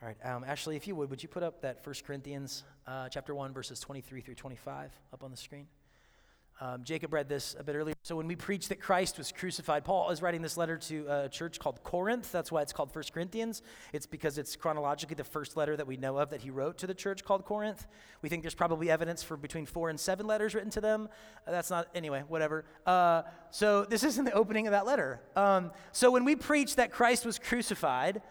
All right, um, Ashley, if you would, would you put up that 1 Corinthians uh, chapter 1, verses 23 through 25 up on the screen? Um, Jacob read this a bit earlier. So when we preach that Christ was crucified, Paul is writing this letter to a church called Corinth. That's why it's called 1 Corinthians. It's because it's chronologically the first letter that we know of that he wrote to the church called Corinth. We think there's probably evidence for between four and seven letters written to them. Uh, that's not, anyway, whatever. Uh, so this isn't the opening of that letter. Um, so when we preach that Christ was crucified,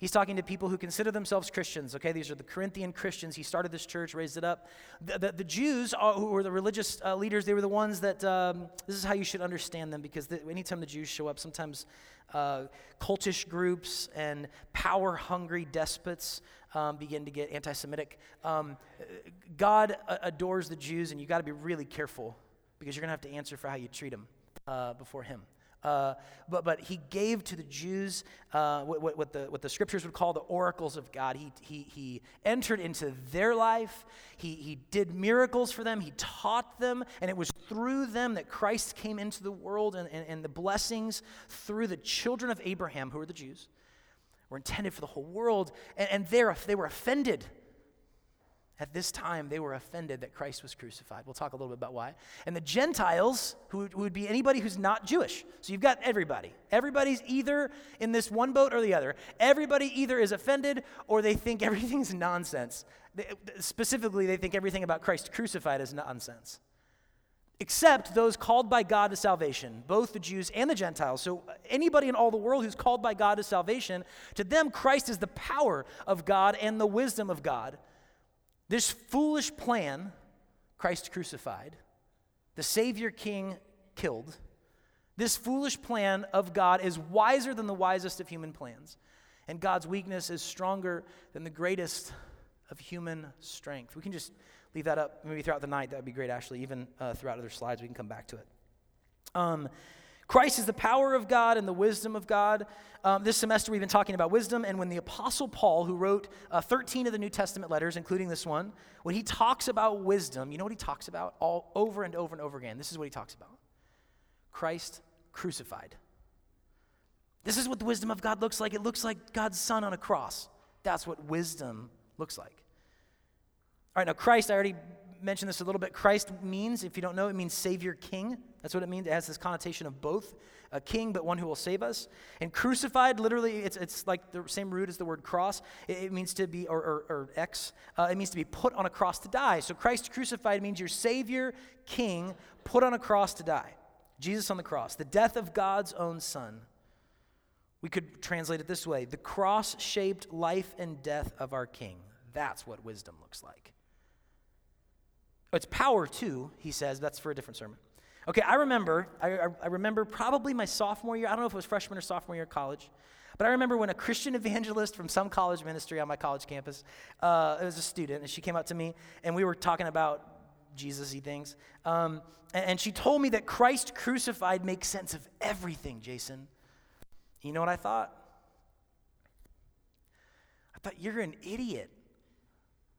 He's talking to people who consider themselves Christians, okay? These are the Corinthian Christians. He started this church, raised it up. The, the, the Jews, are, who were the religious uh, leaders, they were the ones that, um, this is how you should understand them because the, anytime the Jews show up, sometimes uh, cultish groups and power hungry despots um, begin to get anti Semitic. Um, God adores the Jews, and you got to be really careful because you're going to have to answer for how you treat them uh, before Him. Uh, but, but he gave to the Jews uh, what, what, the, what the scriptures would call the oracles of God. He, he, he entered into their life, he, he did miracles for them, he taught them, and it was through them that Christ came into the world, and, and, and the blessings through the children of Abraham, who are the Jews, were intended for the whole world. And, and they were offended at this time, they were offended that Christ was crucified. We'll talk a little bit about why. And the Gentiles, who, would be anybody who's not Jewish. So you've got everybody. Everybody's either in this one boat or the other. Everybody either is offended or they think everything's nonsense. Specifically, they think everything about Christ crucified is nonsense. Except those called by God to salvation, both the Jews and the Gentiles. So, anybody in all the world who's called by God to salvation, to them, Christ is the power of God and the wisdom of God. This foolish plan, Christ crucified, the Savior King killed, this foolish plan of God is wiser than the wisest of human plans. And God's weakness is stronger than the greatest of human strength. We can just leave that up maybe throughout the night. That would be great, actually. Even uh, throughout other slides, we can come back to it. Um, Christ is the power of God and the wisdom of God. Um, this semester, we've been talking about wisdom, and when the Apostle Paul, who wrote uh, 13 of the New Testament letters, including this one, when he talks about wisdom, you know what he talks about all over and over and over again? This is what he talks about Christ crucified. This is what the wisdom of God looks like. It looks like God's Son on a cross. That's what wisdom looks like. All right, now, Christ, I already mentioned this a little bit. Christ means, if you don't know, it means Savior King. That's what it means. It has this connotation of both a king, but one who will save us. And crucified, literally, it's, it's like the same root as the word cross. It, it means to be, or, or, or X, uh, it means to be put on a cross to die. So Christ crucified means your Savior, King, put on a cross to die. Jesus on the cross, the death of God's own Son. We could translate it this way the cross shaped life and death of our King. That's what wisdom looks like. It's power too, he says. That's for a different sermon. Okay, I remember, I, I, remember probably my sophomore year, I don't know if it was freshman or sophomore year of college, but I remember when a Christian evangelist from some college ministry on my college campus, uh, it was a student, and she came up to me, and we were talking about Jesus y things. Um, and, and she told me that Christ crucified makes sense of everything, Jason. You know what I thought? I thought, you're an idiot.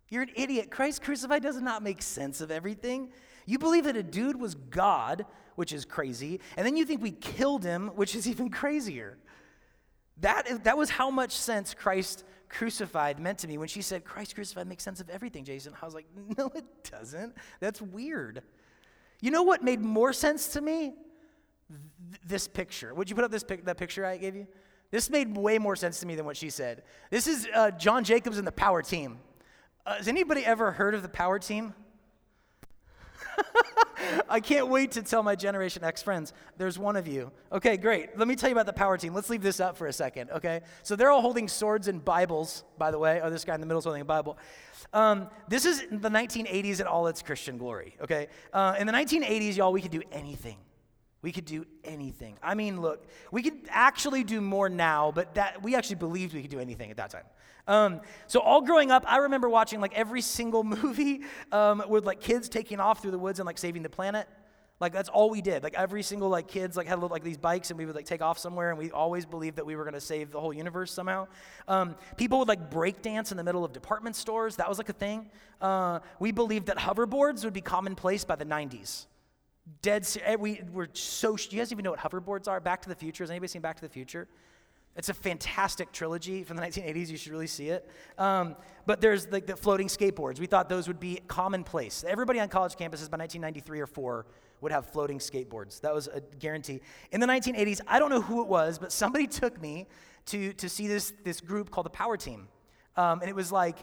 You're an idiot. Christ crucified does not make sense of everything. You believe that a dude was God, which is crazy, and then you think we killed him, which is even crazier. That, that was how much sense Christ crucified meant to me. When she said, Christ crucified makes sense of everything, Jason, I was like, no, it doesn't. That's weird. You know what made more sense to me? Th- this picture. Would you put up this pic- that picture I gave you? This made way more sense to me than what she said. This is uh, John Jacobs and the Power Team. Uh, has anybody ever heard of the Power Team? I can't wait to tell my Generation X friends, there's one of you. Okay, great. Let me tell you about the power team. Let's leave this up for a second, okay? So they're all holding swords and Bibles, by the way. Oh, this guy in the middle is holding a Bible. Um, this is the 1980s in all its Christian glory, okay? Uh, in the 1980s, y'all, we could do anything. We could do anything. I mean, look, we could actually do more now, but that we actually believed we could do anything at that time. Um, so all growing up, I remember watching like every single movie um, with like kids taking off through the woods and like saving the planet. Like that's all we did. Like every single like kids like had little, like these bikes and we would like take off somewhere and we always believed that we were going to save the whole universe somehow. Um, people would like break dance in the middle of department stores. That was like a thing. Uh, we believed that hoverboards would be commonplace by the 90s. Dead. Eh, we were so. Do you guys even know what hoverboards are? Back to the Future. Has anybody seen Back to the Future? It's a fantastic trilogy from the 1980s. You should really see it. Um, but there's like the floating skateboards. We thought those would be commonplace. Everybody on college campuses by 1993 or 4 would have floating skateboards. That was a guarantee. In the 1980s, I don't know who it was, but somebody took me to, to see this, this group called the Power Team. Um, and it was like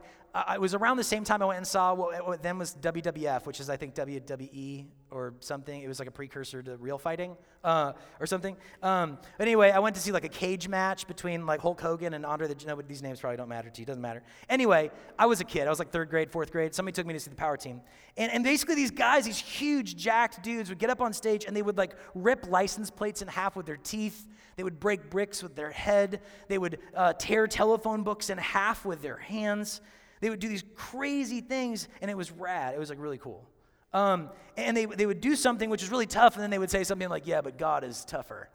uh, it was around the same time I went and saw what, what, then was WWF, which is I think WWE or something. It was like a precursor to real fighting uh, or something. Um, anyway, I went to see like a cage match between like Hulk Hogan and Andre the. Giant. No, these names probably don't matter to you. Doesn't matter. Anyway, I was a kid. I was like third grade, fourth grade. Somebody took me to see the Power Team, and and basically these guys, these huge jacked dudes, would get up on stage and they would like rip license plates in half with their teeth. They would break bricks with their head. They would uh, tear telephone books in half with their hands. They would do these crazy things, and it was rad. It was like really cool. Um, and they, they would do something which is really tough, and then they would say something like, Yeah, but God is tougher.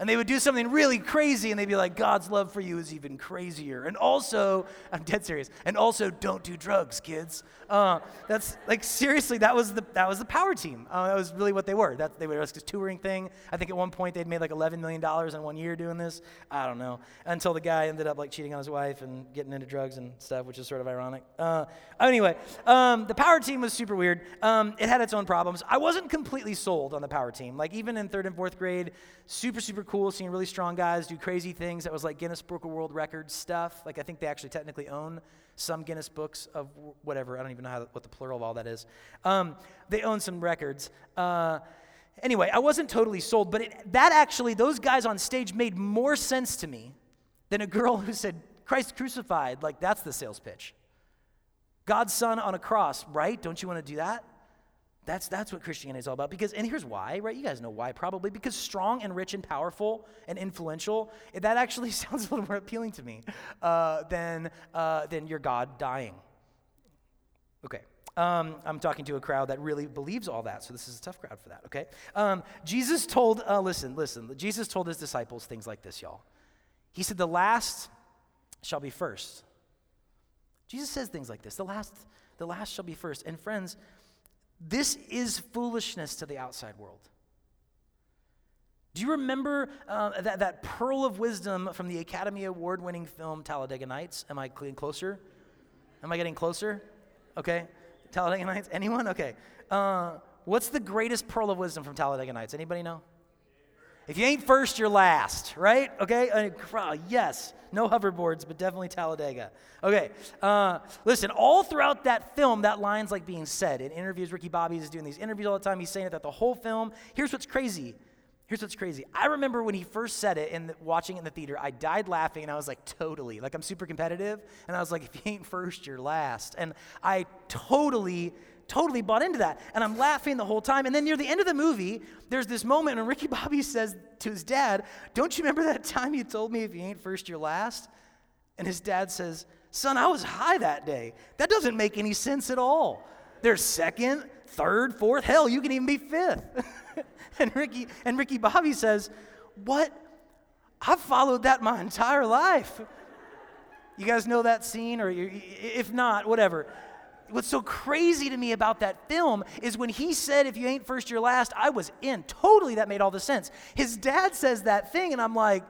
And they would do something really crazy, and they'd be like, God's love for you is even crazier. And also, I'm dead serious. And also, don't do drugs, kids. Uh, that's like seriously, that was the that was the power team. Uh, that was really what they were. That they were like this touring thing. I think at one point they'd made like 11 million dollars in one year doing this. I don't know. Until the guy ended up like cheating on his wife and getting into drugs and stuff, which is sort of ironic. Uh, anyway, um, the power team was super weird. Um, it had its own problems. I wasn't completely sold on the power team. Like even in third and fourth grade, super super cool seeing really strong guys do crazy things. That was like Guinness Book of World Records stuff. Like I think they actually technically own some Guinness books of whatever. I don't even know how, what the plural of all that is. Um, they own some records. Uh, anyway, I wasn't totally sold, but it, that actually, those guys on stage made more sense to me than a girl who said, Christ crucified. Like, that's the sales pitch. God's son on a cross, right? Don't you want to do that? That's, that's what Christianity is all about. Because, and here's why, right? You guys know why, probably. Because strong and rich and powerful and influential, that actually sounds a little more appealing to me uh, than, uh, than your God dying. Okay. Um, I'm talking to a crowd that really believes all that, so this is a tough crowd for that, okay? Um, Jesus told, uh, listen, listen, Jesus told his disciples things like this, y'all. He said, The last shall be first. Jesus says things like this the last, the last shall be first. And friends, this is foolishness to the outside world. Do you remember uh, that, that pearl of wisdom from the Academy Award winning film Talladega Nights? Am I getting closer? Am I getting closer? Okay. Talladega Nights? Anyone? Okay. Uh, what's the greatest pearl of wisdom from Talladega Nights? Anybody know? If you ain't first, you're last, right? Okay? Uh, yes. No hoverboards, but definitely Talladega. Okay. Uh, listen, all throughout that film, that line's like being said. In interviews, Ricky Bobby is doing these interviews all the time. He's saying it that the whole film. Here's what's crazy. Here's what's crazy. I remember when he first said it and watching it in the theater, I died laughing and I was like, totally. Like, I'm super competitive. And I was like, if you ain't first, you're last. And I totally totally bought into that. And I'm laughing the whole time. And then near the end of the movie, there's this moment when Ricky Bobby says to his dad, Don't you remember that time you told me if you ain't first, you're last? And his dad says, Son, I was high that day. That doesn't make any sense at all. There's second, third, fourth, hell, you can even be fifth. and Ricky and Ricky Bobby says, What? I've followed that my entire life. You guys know that scene, or if not, whatever what's so crazy to me about that film is when he said, if you ain't first, you're last, I was in. Totally, that made all the sense. His dad says that thing, and I'm like,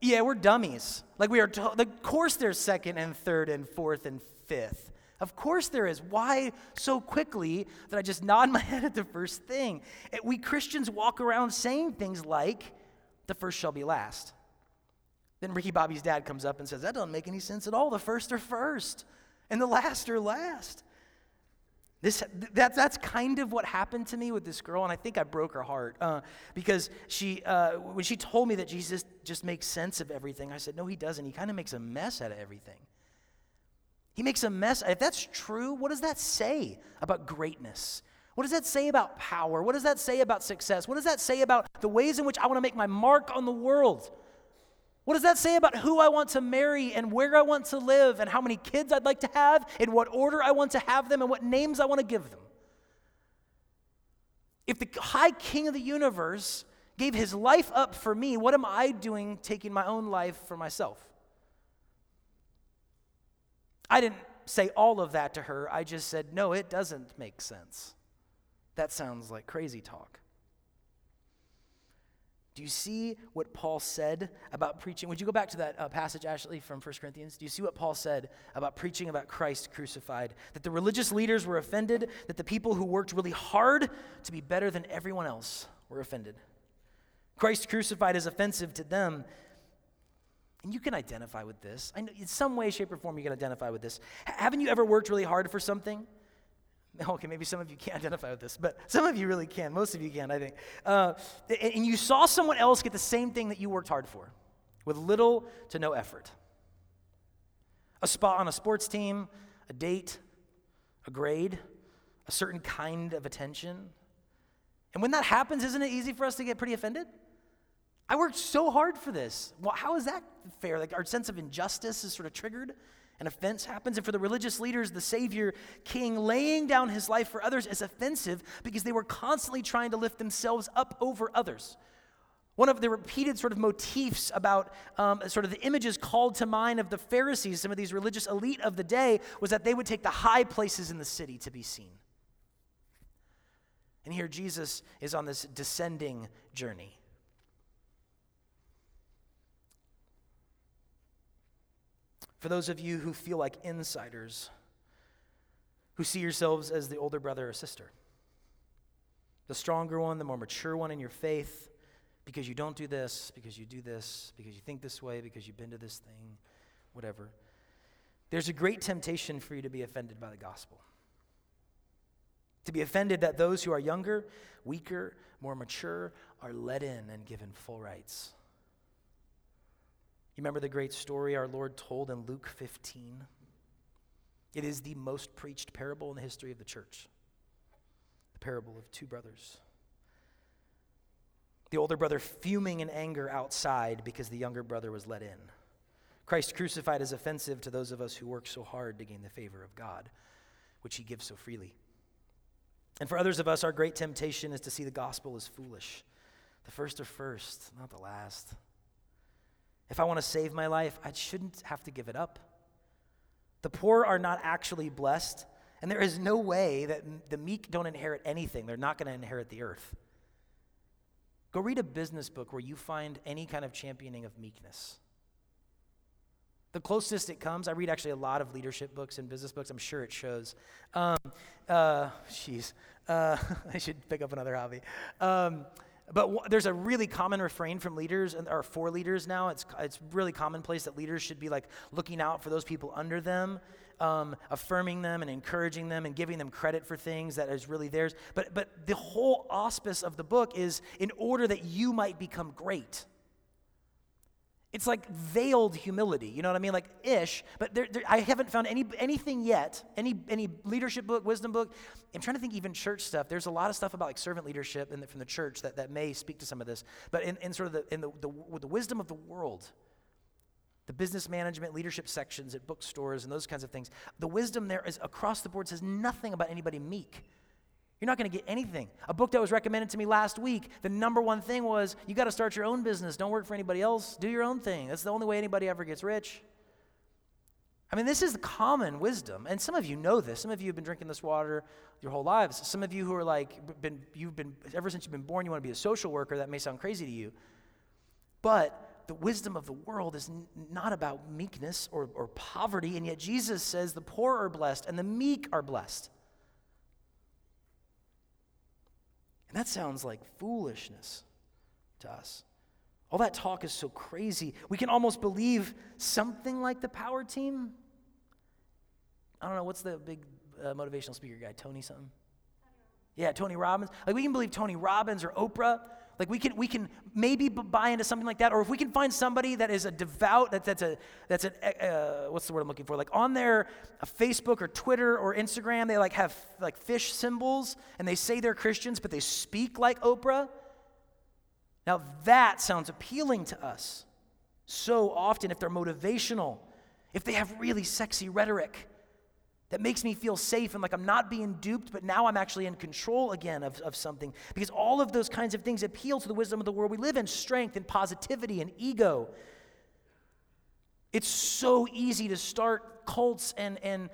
yeah, we're dummies. Like, we are, to- of course, there's second and third and fourth and fifth. Of course there is. Why so quickly that I just nod my head at the first thing? We Christians walk around saying things like, the first shall be last. Then Ricky Bobby's dad comes up and says, That doesn't make any sense at all. The first are first, and the last are last. This, that, that's kind of what happened to me with this girl, and I think I broke her heart uh, because she, uh, when she told me that Jesus just makes sense of everything, I said, No, he doesn't. He kind of makes a mess out of everything. He makes a mess. If that's true, what does that say about greatness? What does that say about power? What does that say about success? What does that say about the ways in which I want to make my mark on the world? What does that say about who I want to marry and where I want to live and how many kids I'd like to have, in what order I want to have them, and what names I want to give them? If the high king of the universe gave his life up for me, what am I doing taking my own life for myself? I didn't say all of that to her. I just said, no, it doesn't make sense. That sounds like crazy talk. Do you see what Paul said about preaching? Would you go back to that uh, passage, Ashley, from 1 Corinthians? Do you see what Paul said about preaching about Christ crucified? That the religious leaders were offended, that the people who worked really hard to be better than everyone else were offended. Christ crucified is offensive to them. And you can identify with this. I know in some way, shape, or form, you can identify with this. H- haven't you ever worked really hard for something? Okay, maybe some of you can't identify with this, but some of you really can. Most of you can, I think. Uh, and you saw someone else get the same thing that you worked hard for with little to no effort a spot on a sports team, a date, a grade, a certain kind of attention. And when that happens, isn't it easy for us to get pretty offended? I worked so hard for this. Well, how is that fair? Like our sense of injustice is sort of triggered. An offense happens. And for the religious leaders, the Savior King laying down his life for others is offensive because they were constantly trying to lift themselves up over others. One of the repeated sort of motifs about um, sort of the images called to mind of the Pharisees, some of these religious elite of the day, was that they would take the high places in the city to be seen. And here Jesus is on this descending journey. For those of you who feel like insiders, who see yourselves as the older brother or sister, the stronger one, the more mature one in your faith, because you don't do this, because you do this, because you think this way, because you've been to this thing, whatever. There's a great temptation for you to be offended by the gospel. To be offended that those who are younger, weaker, more mature are let in and given full rights. You remember the great story our Lord told in Luke 15? It is the most preached parable in the history of the church the parable of two brothers. The older brother fuming in anger outside because the younger brother was let in. Christ crucified is offensive to those of us who work so hard to gain the favor of God, which he gives so freely. And for others of us, our great temptation is to see the gospel as foolish. The first are first, not the last. If I want to save my life, I shouldn't have to give it up. The poor are not actually blessed, and there is no way that the meek don't inherit anything. They're not going to inherit the earth. Go read a business book where you find any kind of championing of meekness. The closest it comes, I read actually a lot of leadership books and business books. I'm sure it shows. Um, uh, jeez, uh, I should pick up another hobby. Um, but w- there's a really common refrain from leaders, and, or for leaders now. It's, it's really commonplace that leaders should be like looking out for those people under them, um, affirming them and encouraging them and giving them credit for things that is really theirs. But, but the whole auspice of the book is in order that you might become great. It's like veiled humility, you know what I mean? Like ish, but there, there, I haven't found any anything yet, any any leadership book, wisdom book. I'm trying to think even church stuff. There's a lot of stuff about like servant leadership the, from the church that, that may speak to some of this. But in, in sort of the in the, the, the wisdom of the world, the business management leadership sections at bookstores and those kinds of things, the wisdom there is across the board says nothing about anybody meek. You're not going to get anything. A book that was recommended to me last week, the number one thing was you got to start your own business. Don't work for anybody else. Do your own thing. That's the only way anybody ever gets rich. I mean, this is common wisdom. And some of you know this. Some of you have been drinking this water your whole lives. Some of you who are like, been, you've been, ever since you've been born, you want to be a social worker. That may sound crazy to you. But the wisdom of the world is n- not about meekness or, or poverty. And yet Jesus says the poor are blessed and the meek are blessed. And that sounds like foolishness to us. All that talk is so crazy. We can almost believe something like the power team. I don't know, what's the big uh, motivational speaker guy? Tony something? Yeah, Tony Robbins. Like we can believe Tony Robbins or Oprah. Like we can we can maybe buy into something like that, or if we can find somebody that is a devout that, that's a that's a uh, what's the word I'm looking for? Like on their uh, Facebook or Twitter or Instagram, they like have like fish symbols and they say they're Christians, but they speak like Oprah. Now that sounds appealing to us. So often, if they're motivational, if they have really sexy rhetoric, that makes me feel safe and like I'm not being duped, but now I'm actually in control again of, of something. Because all of those kinds of things appeal to the wisdom of the world we live in strength and positivity and ego. It's so easy to start cults and, and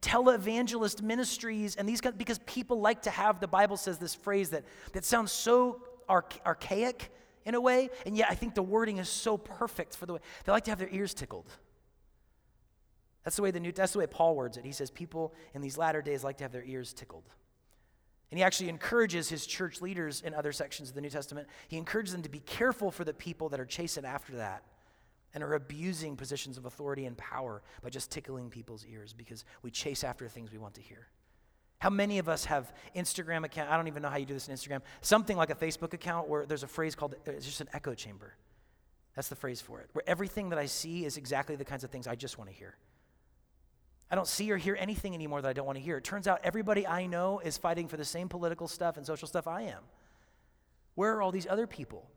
televangelist ministries and these kinds because people like to have, the Bible says this phrase that, that sounds so arch- archaic in a way, and yet I think the wording is so perfect for the way they like to have their ears tickled. That's the way the new that's the way Paul words it. He says people in these latter days like to have their ears tickled. And he actually encourages his church leaders in other sections of the New Testament. He encourages them to be careful for the people that are chasing after that and are abusing positions of authority and power by just tickling people's ears because we chase after things we want to hear. How many of us have Instagram account? I don't even know how you do this in Instagram. Something like a Facebook account where there's a phrase called it's just an echo chamber. That's the phrase for it. Where everything that I see is exactly the kinds of things I just want to hear. I don't see or hear anything anymore that I don't want to hear. It turns out everybody I know is fighting for the same political stuff and social stuff I am. Where are all these other people?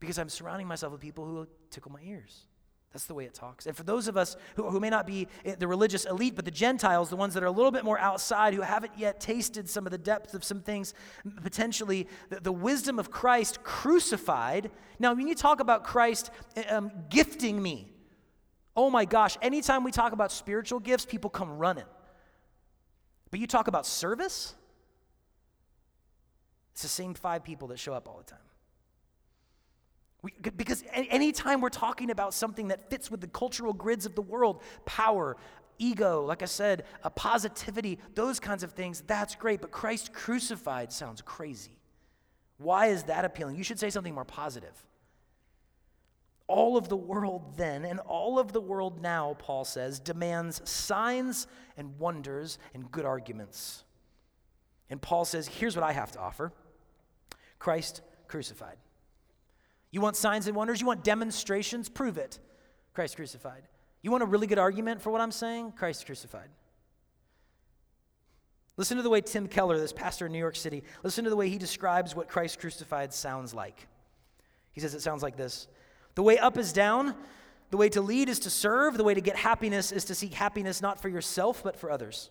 Because I'm surrounding myself with people who tickle my ears. That's the way it talks. And for those of us who, who may not be the religious elite, but the Gentiles, the ones that are a little bit more outside, who haven't yet tasted some of the depths of some things, potentially the, the wisdom of Christ crucified. Now, when you talk about Christ um, gifting me, oh my gosh, anytime we talk about spiritual gifts, people come running. But you talk about service, it's the same five people that show up all the time. We, because anytime we're talking about something that fits with the cultural grids of the world, power, ego, like I said, a positivity, those kinds of things, that's great. But Christ crucified sounds crazy. Why is that appealing? You should say something more positive. All of the world then, and all of the world now, Paul says, demands signs and wonders and good arguments. And Paul says, here's what I have to offer Christ crucified. You want signs and wonders? You want demonstrations? Prove it. Christ crucified. You want a really good argument for what I'm saying? Christ crucified. Listen to the way Tim Keller, this pastor in New York City, listen to the way he describes what Christ crucified sounds like. He says it sounds like this The way up is down, the way to lead is to serve, the way to get happiness is to seek happiness not for yourself, but for others.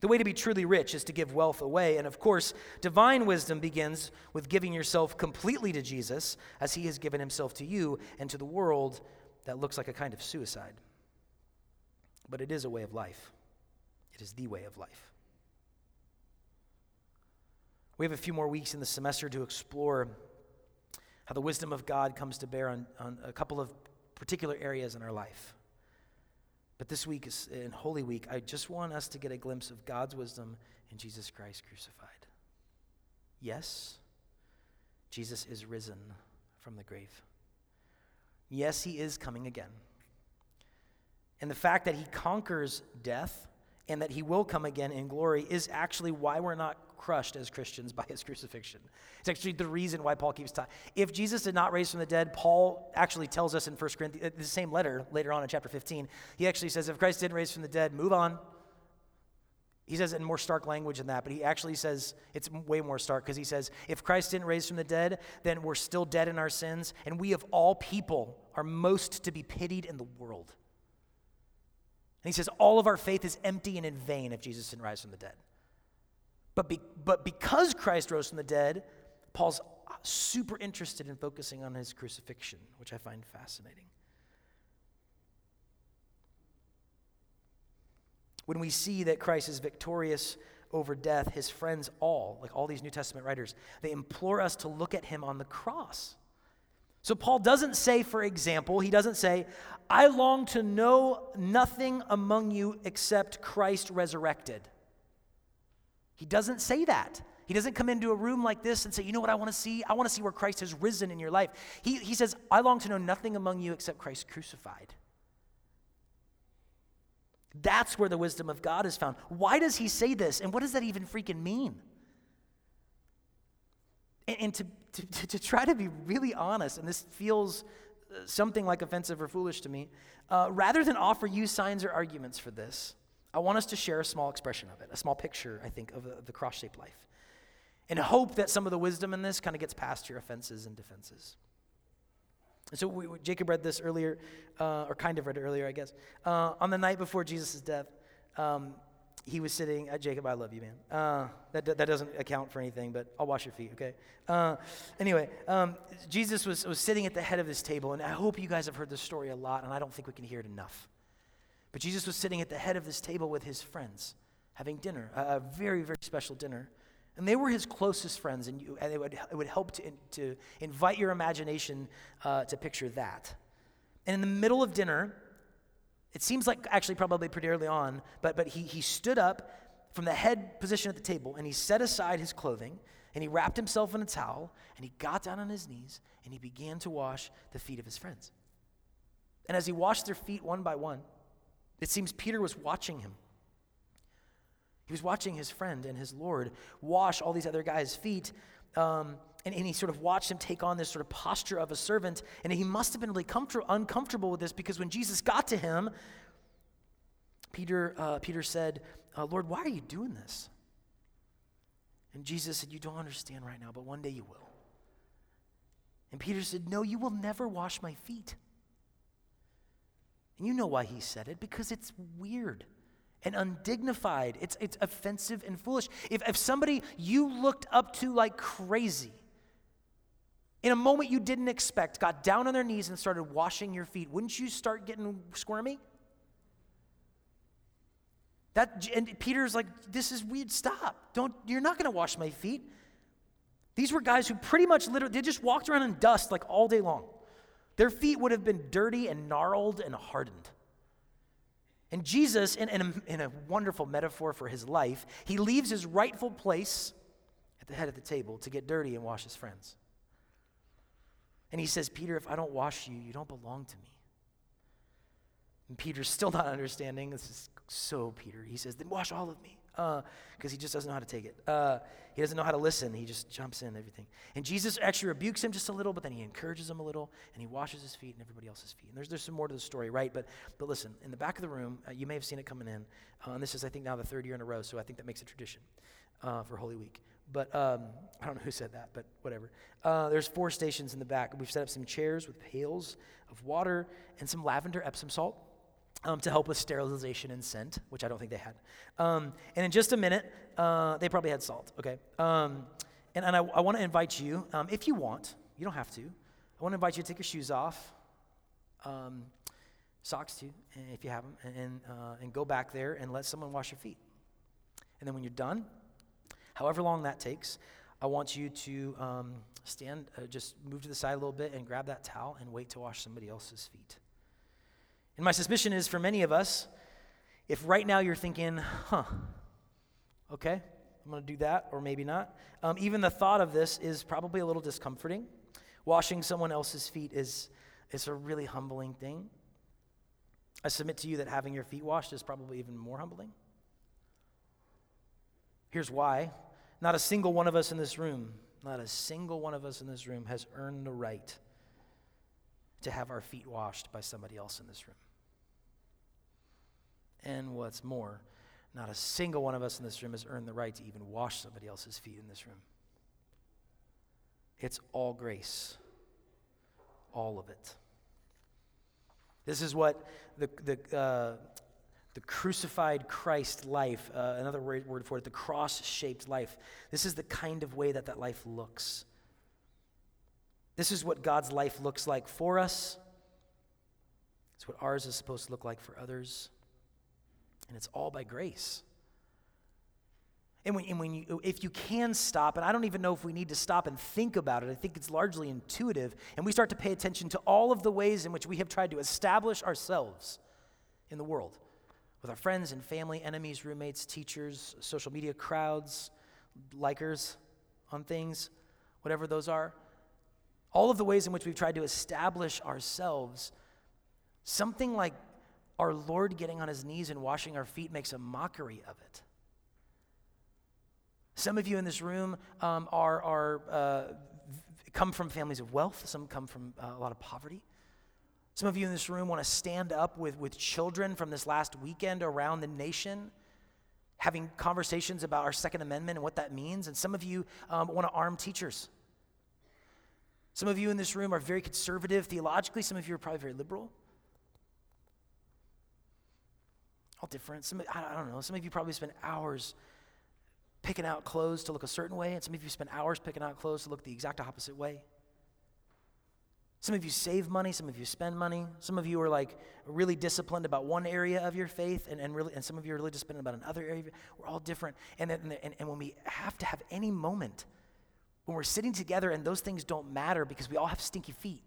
The way to be truly rich is to give wealth away. And of course, divine wisdom begins with giving yourself completely to Jesus as he has given himself to you and to the world that looks like a kind of suicide. But it is a way of life, it is the way of life. We have a few more weeks in the semester to explore how the wisdom of God comes to bear on, on a couple of particular areas in our life. But this week is in Holy Week, I just want us to get a glimpse of God's wisdom in Jesus Christ crucified. Yes, Jesus is risen from the grave. Yes, he is coming again. And the fact that he conquers death and that he will come again in glory is actually why we're not crushed as Christians by his crucifixion. It's actually the reason why Paul keeps talking. If Jesus did not raise from the dead, Paul actually tells us in 1 Corinthians, uh, the same letter later on in chapter 15, he actually says, if Christ didn't raise from the dead, move on. He says it in more stark language than that, but he actually says it's way more stark because he says, if Christ didn't raise from the dead, then we're still dead in our sins, and we of all people are most to be pitied in the world. And he says, all of our faith is empty and in vain if Jesus didn't rise from the dead. But, be, but because Christ rose from the dead, Paul's super interested in focusing on his crucifixion, which I find fascinating. When we see that Christ is victorious over death, his friends all, like all these New Testament writers, they implore us to look at him on the cross. So Paul doesn't say, for example, he doesn't say, I long to know nothing among you except Christ resurrected. He doesn't say that. He doesn't come into a room like this and say, You know what I want to see? I want to see where Christ has risen in your life. He, he says, I long to know nothing among you except Christ crucified. That's where the wisdom of God is found. Why does he say this? And what does that even freaking mean? And, and to, to, to, try to be really honest, and this feels uh, something like offensive or foolish to me, uh, rather than offer you signs or arguments for this, I want us to share a small expression of it, a small picture, I think, of the, the cross shaped life. And hope that some of the wisdom in this kind of gets past your offenses and defenses. And so we, Jacob read this earlier, uh, or kind of read it earlier, I guess. Uh, on the night before Jesus' death, um, he was sitting at Jacob, I love you, man. Uh, that, that doesn't account for anything, but I'll wash your feet, okay? Uh, anyway, um, Jesus was, was sitting at the head of this table, and I hope you guys have heard this story a lot, and I don't think we can hear it enough. But Jesus was sitting at the head of this table with his friends, having dinner, a, very, very special dinner. And they were his closest friends, and, you, and it, would, it would help to, to invite your imagination uh, to picture that. And in the middle of dinner, it seems like actually probably pretty early on, but, but he, he stood up from the head position at the table and he set aside his clothing and he wrapped himself in a towel and he got down on his knees and he began to wash the feet of his friends. And as he washed their feet one by one, it seems Peter was watching him. He was watching his friend and his Lord wash all these other guys' feet. Um, and, and, he sort of watched him take on this sort of posture of a servant. And he must have been really comfort- uncomfortable with this because when Jesus got to him, Peter, uh, Peter said, uh, Lord, why are you doing this? And Jesus said, You don't understand right now, but one day you will. And Peter said, No, you will never wash my feet. And you know why he said it because it's weird and undignified. It's, it's offensive and foolish. If, if somebody you looked up to like crazy, in a moment you didn't expect, got down on their knees and started washing your feet, wouldn't you start getting squirmy? That, and Peter's like, this is weird. Stop. Don't, you're not going to wash my feet. These were guys who pretty much literally, they just walked around in dust like all day long. Their feet would have been dirty and gnarled and hardened. And Jesus, in, in, a, in a wonderful metaphor for his life, he leaves his rightful place at the head of the table to get dirty and wash his friends. And he says, Peter, if I don't wash you, you don't belong to me. And Peter's still not understanding. This is so Peter. He says, then wash all of me. Because uh, he just doesn't know how to take it. Uh, he doesn't know how to listen. He just jumps in everything. And Jesus actually rebukes him just a little, but then he encourages him a little, and he washes his feet and everybody else's feet. And there's, there's some more to the story, right? But, but listen, in the back of the room, uh, you may have seen it coming in. Uh, and this is, I think, now the third year in a row, so I think that makes a tradition uh, for Holy Week. But um, I don't know who said that, but whatever. Uh, there's four stations in the back. We've set up some chairs with pails of water and some lavender Epsom salt um, to help with sterilization and scent, which I don't think they had. Um, and in just a minute, uh, they probably had salt, okay? Um, and, and I, I want to invite you, um, if you want, you don't have to, I want to invite you to take your shoes off, um, socks too, if you have them, and, uh, and go back there and let someone wash your feet. And then when you're done, however long that takes, I want you to um, stand, uh, just move to the side a little bit and grab that towel and wait to wash somebody else's feet. And my suspicion is for many of us, if right now you're thinking, huh, okay, I'm going to do that, or maybe not, um, even the thought of this is probably a little discomforting. Washing someone else's feet is, is a really humbling thing. I submit to you that having your feet washed is probably even more humbling. Here's why not a single one of us in this room, not a single one of us in this room has earned the right to have our feet washed by somebody else in this room. And what's more, not a single one of us in this room has earned the right to even wash somebody else's feet in this room. It's all grace, all of it. This is what the, the, uh, the crucified Christ life, uh, another word, word for it, the cross shaped life. This is the kind of way that that life looks. This is what God's life looks like for us. It's what ours is supposed to look like for others. And it's all by grace. And, when, and when you, if you can stop, and I don't even know if we need to stop and think about it, I think it's largely intuitive, and we start to pay attention to all of the ways in which we have tried to establish ourselves in the world with our friends and family, enemies, roommates, teachers, social media crowds, likers on things, whatever those are. All of the ways in which we've tried to establish ourselves, something like our Lord getting on his knees and washing our feet makes a mockery of it. Some of you in this room um, are, are uh, come from families of wealth. Some come from uh, a lot of poverty. Some of you in this room want to stand up with, with children from this last weekend around the nation, having conversations about our Second Amendment and what that means. And some of you um, want to arm teachers. Some of you in this room are very conservative theologically. Some of you are probably very liberal. All different. Some, I don't know. Some of you probably spend hours picking out clothes to look a certain way, and some of you spend hours picking out clothes to look the exact opposite way. Some of you save money, some of you spend money. Some of you are like really disciplined about one area of your faith, and, and, really, and some of you are really disciplined about another area. We're all different. And, and, and, and when we have to have any moment, when we're sitting together and those things don't matter because we all have stinky feet,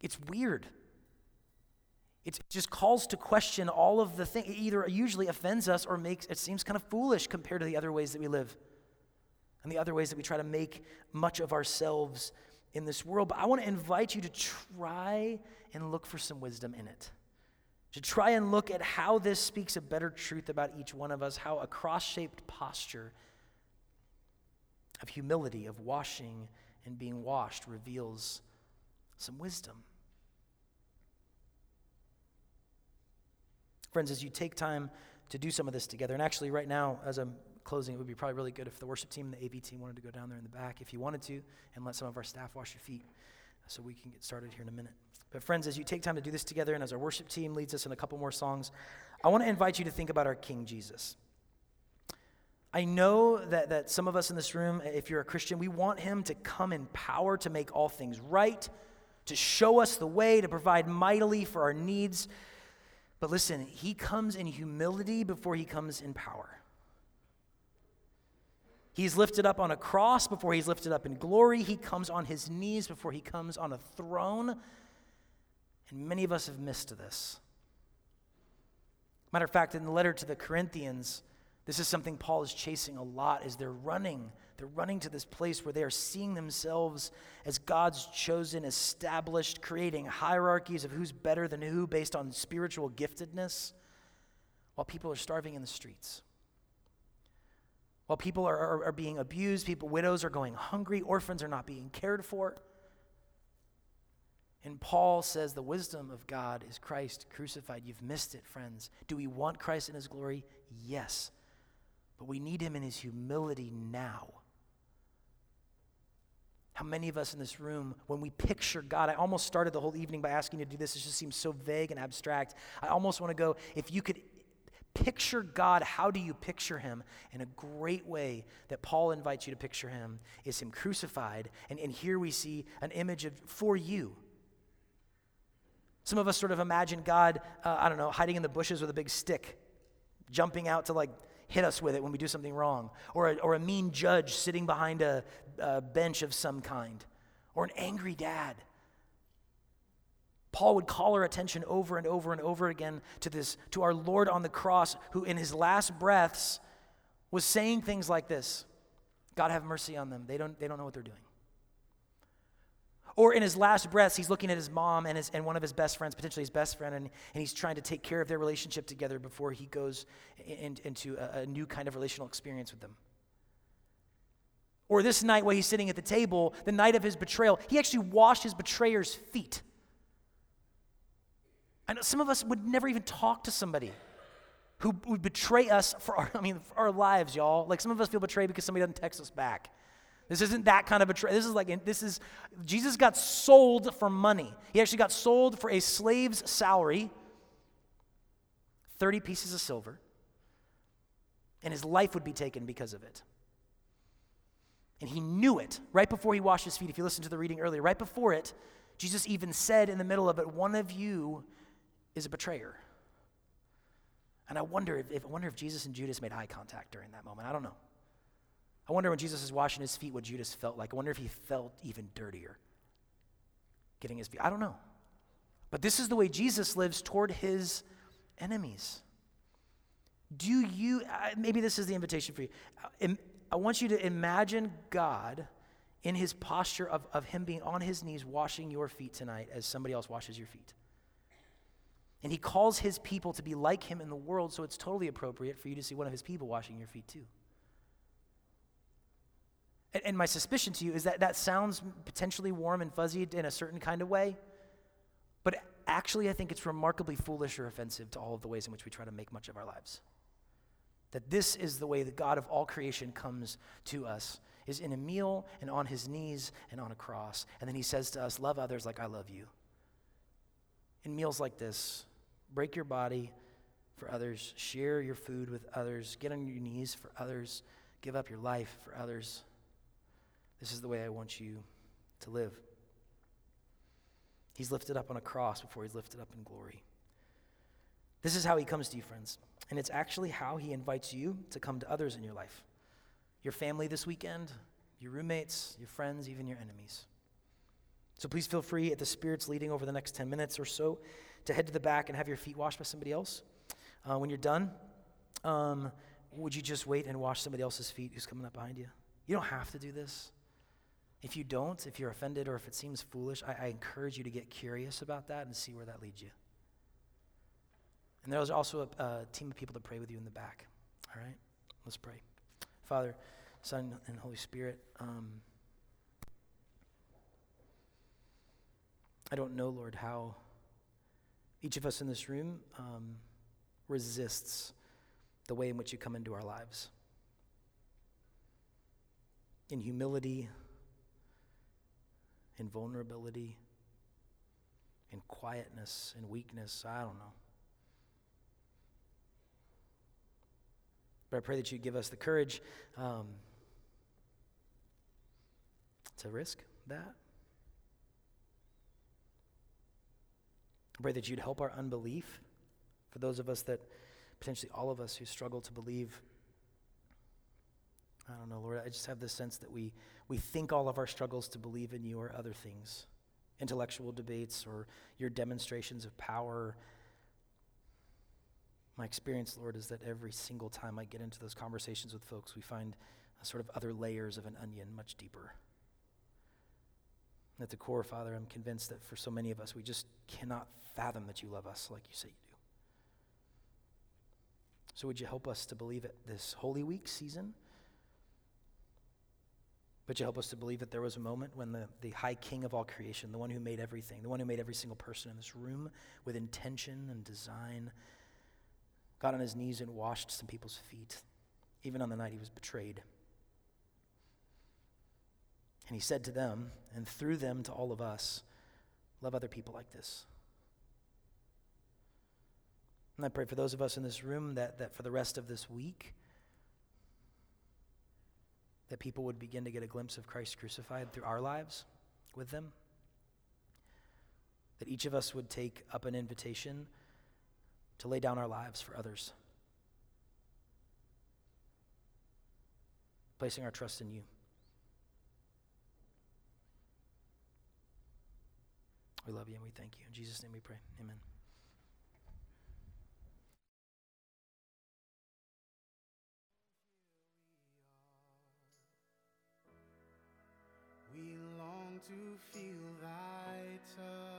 it's weird. It just calls to question all of the things. It either usually offends us or makes it seems kind of foolish compared to the other ways that we live and the other ways that we try to make much of ourselves in this world. But I want to invite you to try and look for some wisdom in it. To try and look at how this speaks a better truth about each one of us, how a cross shaped posture of humility, of washing and being washed, reveals some wisdom. Friends, as you take time to do some of this together, and actually, right now, as I'm closing, it would be probably really good if the worship team and the AV team wanted to go down there in the back if you wanted to and let some of our staff wash your feet so we can get started here in a minute. But, friends, as you take time to do this together and as our worship team leads us in a couple more songs, I want to invite you to think about our King Jesus. I know that, that some of us in this room, if you're a Christian, we want him to come in power to make all things right, to show us the way, to provide mightily for our needs. But listen, he comes in humility before he comes in power. He's lifted up on a cross before he's lifted up in glory. He comes on his knees before he comes on a throne. And many of us have missed this. Matter of fact, in the letter to the Corinthians, this is something Paul is chasing a lot as they're running. They're running to this place where they are seeing themselves as God's chosen, established, creating hierarchies of who's better than who based on spiritual giftedness, while people are starving in the streets. While people are, are, are being abused, people, widows are going hungry, orphans are not being cared for. And Paul says the wisdom of God is Christ crucified. You've missed it, friends. Do we want Christ in his glory? Yes. But we need him in his humility now. How many of us in this room, when we picture God, I almost started the whole evening by asking you to do this. It just seems so vague and abstract. I almost want to go, if you could picture God, how do you picture him? And a great way that Paul invites you to picture him is him crucified. And, and here we see an image of for you. Some of us sort of imagine God, uh, I don't know, hiding in the bushes with a big stick, jumping out to like hit us with it when we do something wrong, or a, or a mean judge sitting behind a, a bench of some kind, or an angry dad Paul would call our attention over and over and over again to this, to our Lord on the cross, who in his last breaths was saying things like this God have mercy on them. They don't, they don't know what they're doing. Or in his last breaths, he's looking at his mom and, his, and one of his best friends, potentially his best friend, and, and he's trying to take care of their relationship together before he goes in, into a, a new kind of relational experience with them. Or this night, while he's sitting at the table, the night of his betrayal, he actually washed his betrayer's feet. I know some of us would never even talk to somebody who would betray us for our, I mean, for our lives, y'all. Like some of us feel betrayed because somebody doesn't text us back. This isn't that kind of a betrayal. This is like, this is, Jesus got sold for money. He actually got sold for a slave's salary, 30 pieces of silver, and his life would be taken because of it. And he knew it right before he washed his feet. If you listen to the reading earlier, right before it, Jesus even said in the middle of it, One of you is a betrayer. And I wonder if, I wonder if Jesus and Judas made eye contact during that moment. I don't know. I wonder when Jesus is washing his feet what Judas felt like. I wonder if he felt even dirtier getting his feet. I don't know. But this is the way Jesus lives toward his enemies. Do you, maybe this is the invitation for you. I want you to imagine God in his posture of, of him being on his knees washing your feet tonight as somebody else washes your feet. And he calls his people to be like him in the world, so it's totally appropriate for you to see one of his people washing your feet too. And, and my suspicion to you is that that sounds potentially warm and fuzzy in a certain kind of way, but actually, I think it's remarkably foolish or offensive to all of the ways in which we try to make much of our lives. That this is the way the God of all creation comes to us is in a meal and on his knees and on a cross. And then he says to us, Love others like I love you. In meals like this, break your body for others, share your food with others, get on your knees for others, give up your life for others. This is the way I want you to live. He's lifted up on a cross before he's lifted up in glory. This is how he comes to you, friends. And it's actually how he invites you to come to others in your life your family this weekend, your roommates, your friends, even your enemies. So please feel free at the Spirit's leading over the next 10 minutes or so to head to the back and have your feet washed by somebody else. Uh, when you're done, um, would you just wait and wash somebody else's feet who's coming up behind you? You don't have to do this. If you don't, if you're offended or if it seems foolish, I, I encourage you to get curious about that and see where that leads you. And there's also a, a team of people to pray with you in the back. All right? Let's pray. Father, Son, and Holy Spirit, um, I don't know, Lord, how each of us in this room um, resists the way in which you come into our lives. In humility, in vulnerability, in quietness, in weakness, I don't know. But I pray that you give us the courage um, to risk that. I pray that you'd help our unbelief for those of us that, potentially all of us who struggle to believe. I don't know, Lord, I just have this sense that we, we think all of our struggles to believe in you are other things intellectual debates or your demonstrations of power. My experience, Lord, is that every single time I get into those conversations with folks, we find sort of other layers of an onion much deeper. At the core, Father, I'm convinced that for so many of us, we just cannot fathom that you love us like you say you do. So would you help us to believe it this Holy Week season? But you help us to believe that there was a moment when the, the high king of all creation, the one who made everything, the one who made every single person in this room with intention and design, got on his knees and washed some people's feet, even on the night he was betrayed. And he said to them, and through them to all of us, love other people like this. And I pray for those of us in this room that, that for the rest of this week, that people would begin to get a glimpse of Christ crucified through our lives with them. That each of us would take up an invitation to lay down our lives for others, placing our trust in you. We love you and we thank you. In Jesus' name we pray. Amen. to feel lighter.